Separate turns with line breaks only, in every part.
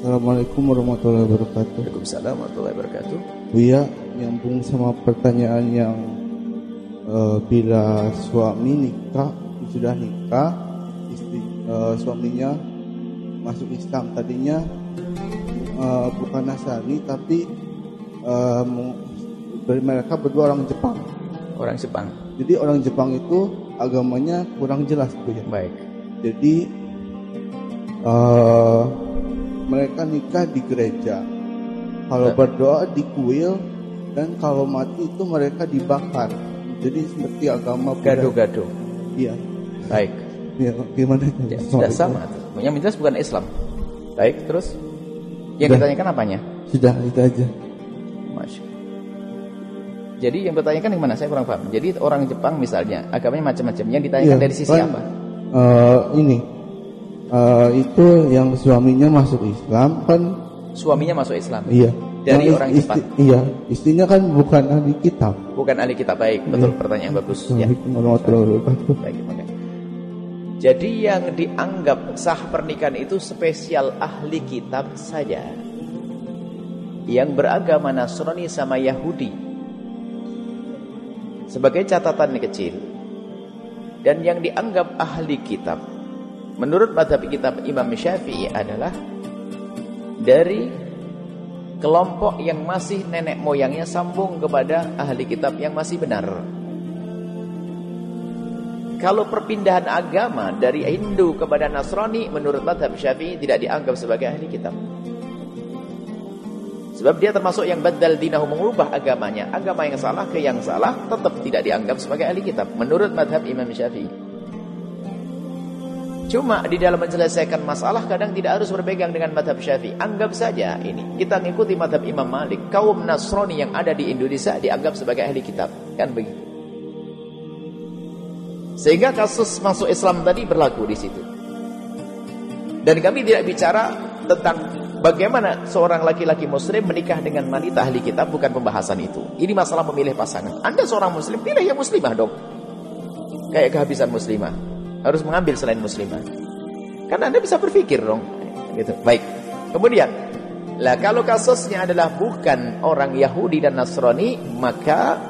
Assalamualaikum warahmatullahi wabarakatuh.
Waalaikumsalam warahmatullahi wabarakatuh.
Buya, nyambung sama pertanyaan yang eh, bila suami nikah sudah nikah, istri eh, suaminya masuk Islam tadinya eh, bukan Nasrani tapi mu- mereka berdua orang Jepang.
Orang Jepang.
Jadi orang Jepang itu agamanya kurang jelas Buya.
Baik.
Jadi eh mereka nikah di gereja. Kalau
Ya.
berdoa di kuil dan kalau mati itu mereka dibakar. Jadi seperti agama.
Gaduh-gaduh.
Iya.
Baik.
Ya, gimana?
Ya, sudah sama. Yang jelas bukan Islam. Baik, terus yang
Sudah.
ditanyakan apanya?
Sudah itu aja.
Masya. Jadi yang bertanyakan yang mana? Saya kurang paham. Jadi orang Jepang misalnya agamanya macam-macam. Yang ditanyakan
Iya,
dari sisi
kan,
apa?
eh, ini eh, itu yang suaminya masuk Islam kan?
Suaminya masuk Islam.
Iya.
Dari
Yang
orang Jepang.
Iya, istrinya kan bukan ahli kitab.
Bukan ahli kitab baik. Betul pertanyaan bagus. Ya.
Warahmatullahi wabarakatuh.
Baik. Jadi yang dianggap sah pernikahan itu spesial ahli kitab saja. Yang beragama Nasrani sama Yahudi. Sebagai catatan kecil. Dan yang dianggap ahli kitab. Menurut madhab kitab Imam Syafi'i adalah dari kelompok yang masih nenek moyangnya sambung kepada ahli kitab yang masih benar. Kalau perpindahan agama dari Hindu kepada Nasrani menurut madhab Syafi'i tidak dianggap sebagai ahli kitab. Sebab dia termasuk yang badal dinahu mengubah agamanya. Agama yang salah ke yang salah tetap tidak dianggap sebagai ahli kitab. Menurut madhab Imam Syafi'i. Cuma di dalam menyelesaikan masalah kadang tidak harus berpegang dengan madhab Syafi'i. Anggap saja ini. Kita mengikuti madhab Imam Malik. Kaum Nasrani yang ada di Indonesia dianggap sebagai ahli kitab. Kan begitu. Sehingga kasus masuk Islam tadi berlaku di situ. Dan kami tidak bicara tentang bagaimana seorang laki-laki muslim menikah dengan wanita ahli kitab bukan pembahasan itu. Ini masalah memilih pasangan. Anda seorang muslim, pilih yang muslimah dong. Kayak kehabisan muslimah. Harus mengambil selain muslimah. Karena Anda bisa berpikir dong. Gitu. Baik. Kemudian, lah kalau kasusnya adalah bukan orang Yahudi dan Nasrani, maka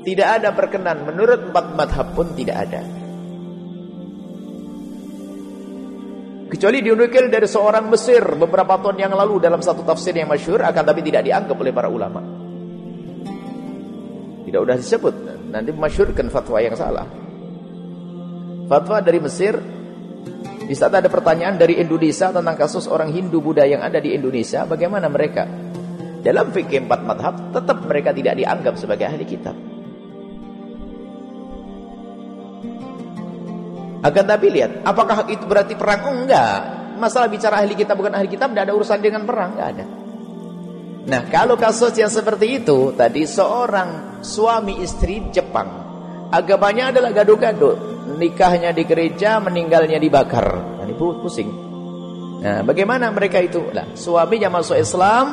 tidak ada perkenan menurut empat madhab pun tidak ada. Kecuali dinukil dari seorang Mesir beberapa tahun yang lalu dalam satu tafsir yang masyhur akan tapi tidak dianggap oleh para ulama. Tidak sudah disebut, nanti masyhurkan fatwa yang salah. Fatwa dari Mesir di saat ada pertanyaan dari Indonesia tentang kasus orang Hindu Buddha yang ada di Indonesia, bagaimana mereka? Dalam fikih empat madhab, tetap mereka tidak dianggap sebagai ahli kitab. Akan tapi lihat, apakah itu berarti perang? Oh, enggak. Masalah bicara ahli kitab bukan ahli kitab, tidak ada urusan dengan perang, enggak ada. Nah, kalau kasus yang seperti itu, tadi seorang suami istri Jepang, agamanya adalah gaduh-gaduh, nikahnya di gereja, meninggalnya dibakar. Nah, ini pusing. Nah, bagaimana mereka itu? Nah, suaminya masuk Islam,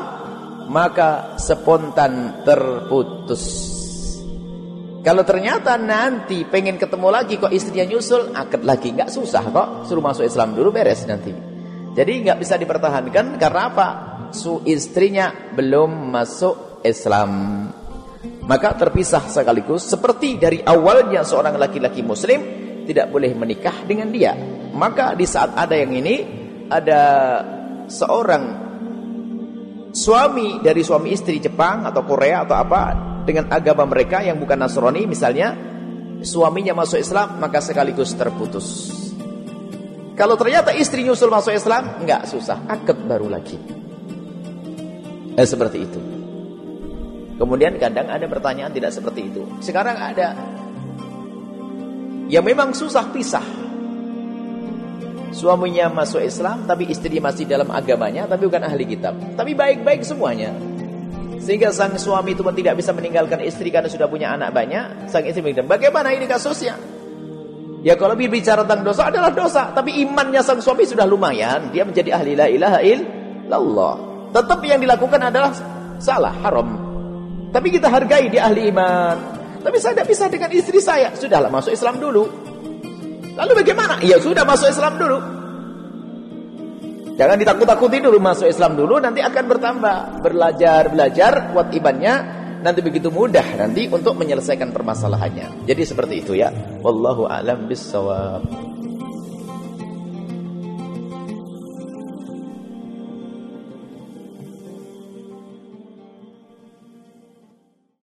maka spontan terputus. Kalau ternyata nanti pengen ketemu lagi kok istrinya nyusul, akad lagi nggak susah kok, suruh masuk Islam dulu beres nanti. Jadi nggak bisa dipertahankan karena apa? Su istrinya belum masuk Islam. Maka terpisah sekaligus seperti dari awalnya seorang laki-laki muslim tidak boleh menikah dengan dia. Maka di saat ada yang ini ada seorang suami dari suami istri Jepang atau Korea atau apa dengan agama mereka yang bukan Nasrani misalnya suaminya masuk Islam maka sekaligus terputus. Kalau ternyata istri nyusul masuk Islam enggak susah, akad baru lagi. Eh, seperti itu. Kemudian kadang ada pertanyaan tidak seperti itu. Sekarang ada yang memang susah pisah. Suaminya masuk Islam tapi istrinya masih dalam agamanya tapi bukan ahli kitab. Tapi baik-baik semuanya. Sehingga sang suami itu pun tidak bisa meninggalkan istri karena sudah punya anak banyak. Sang istri bilang, bagaimana ini kasusnya? Ya kalau bicara tentang dosa adalah dosa. Tapi imannya sang suami sudah lumayan. Dia menjadi ahli la ilaha illallah. Tetap yang dilakukan adalah salah, haram. Tapi kita hargai dia ahli iman. Tapi saya tidak bisa dengan istri saya. Sudahlah masuk Islam dulu. Lalu bagaimana? Ya sudah masuk Islam dulu. Jangan ditakut-takuti dulu masuk Islam dulu nanti akan bertambah. Belajar, belajar kuat imannya nanti begitu mudah nanti untuk menyelesaikan permasalahannya. Jadi seperti itu ya. Wallahu a'lam bissawab.